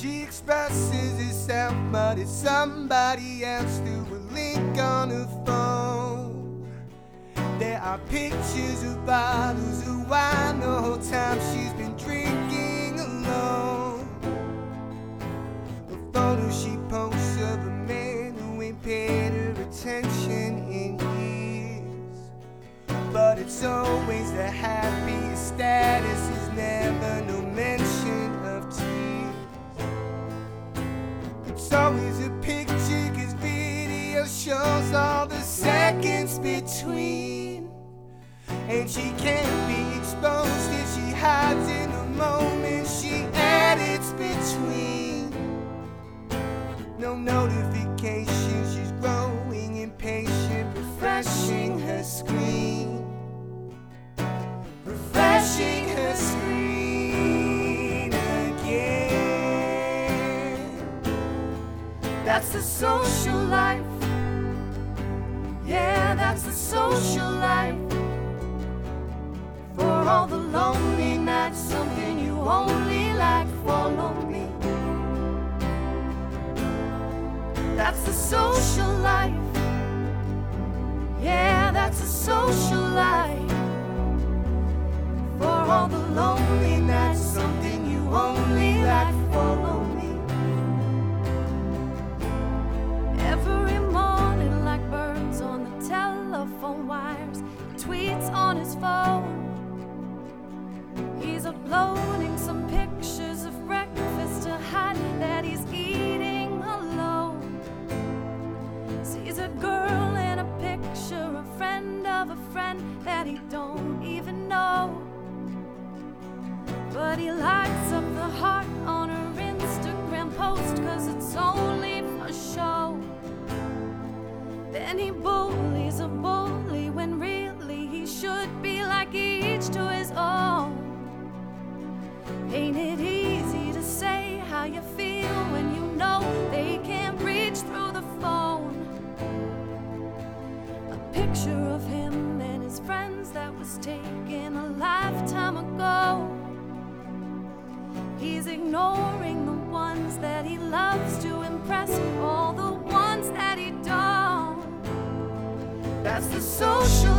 She expresses herself, but it's somebody else through a link on her phone. There are pictures of bottles of wine the whole time she's been drinking alone. A photo she posts of a man who ain't paid her attention in years. But it's always the happiest status, Always a picture, cause video shows all the seconds between. And she can't be exposed if she hides in the moment she edits between. No notification, she's growing impatient, refreshing her screen. That's the social life. Yeah, that's the social life. For all the lonely nights, something you only like, follow me. That's the social life. Yeah, that's the social life. For all the lonely his phone. He's uploading some pictures of breakfast to hide that he's eating alone. Sees a girl in a picture, a friend of a friend that he don't even know. But he lights up the heart on should be like each to his own. Ain't it easy to say how you feel when you know they can't reach through the phone? A picture of him and his friends that was taken a lifetime ago. He's ignoring the ones that he loves to impress, all the ones that he don't. That's the social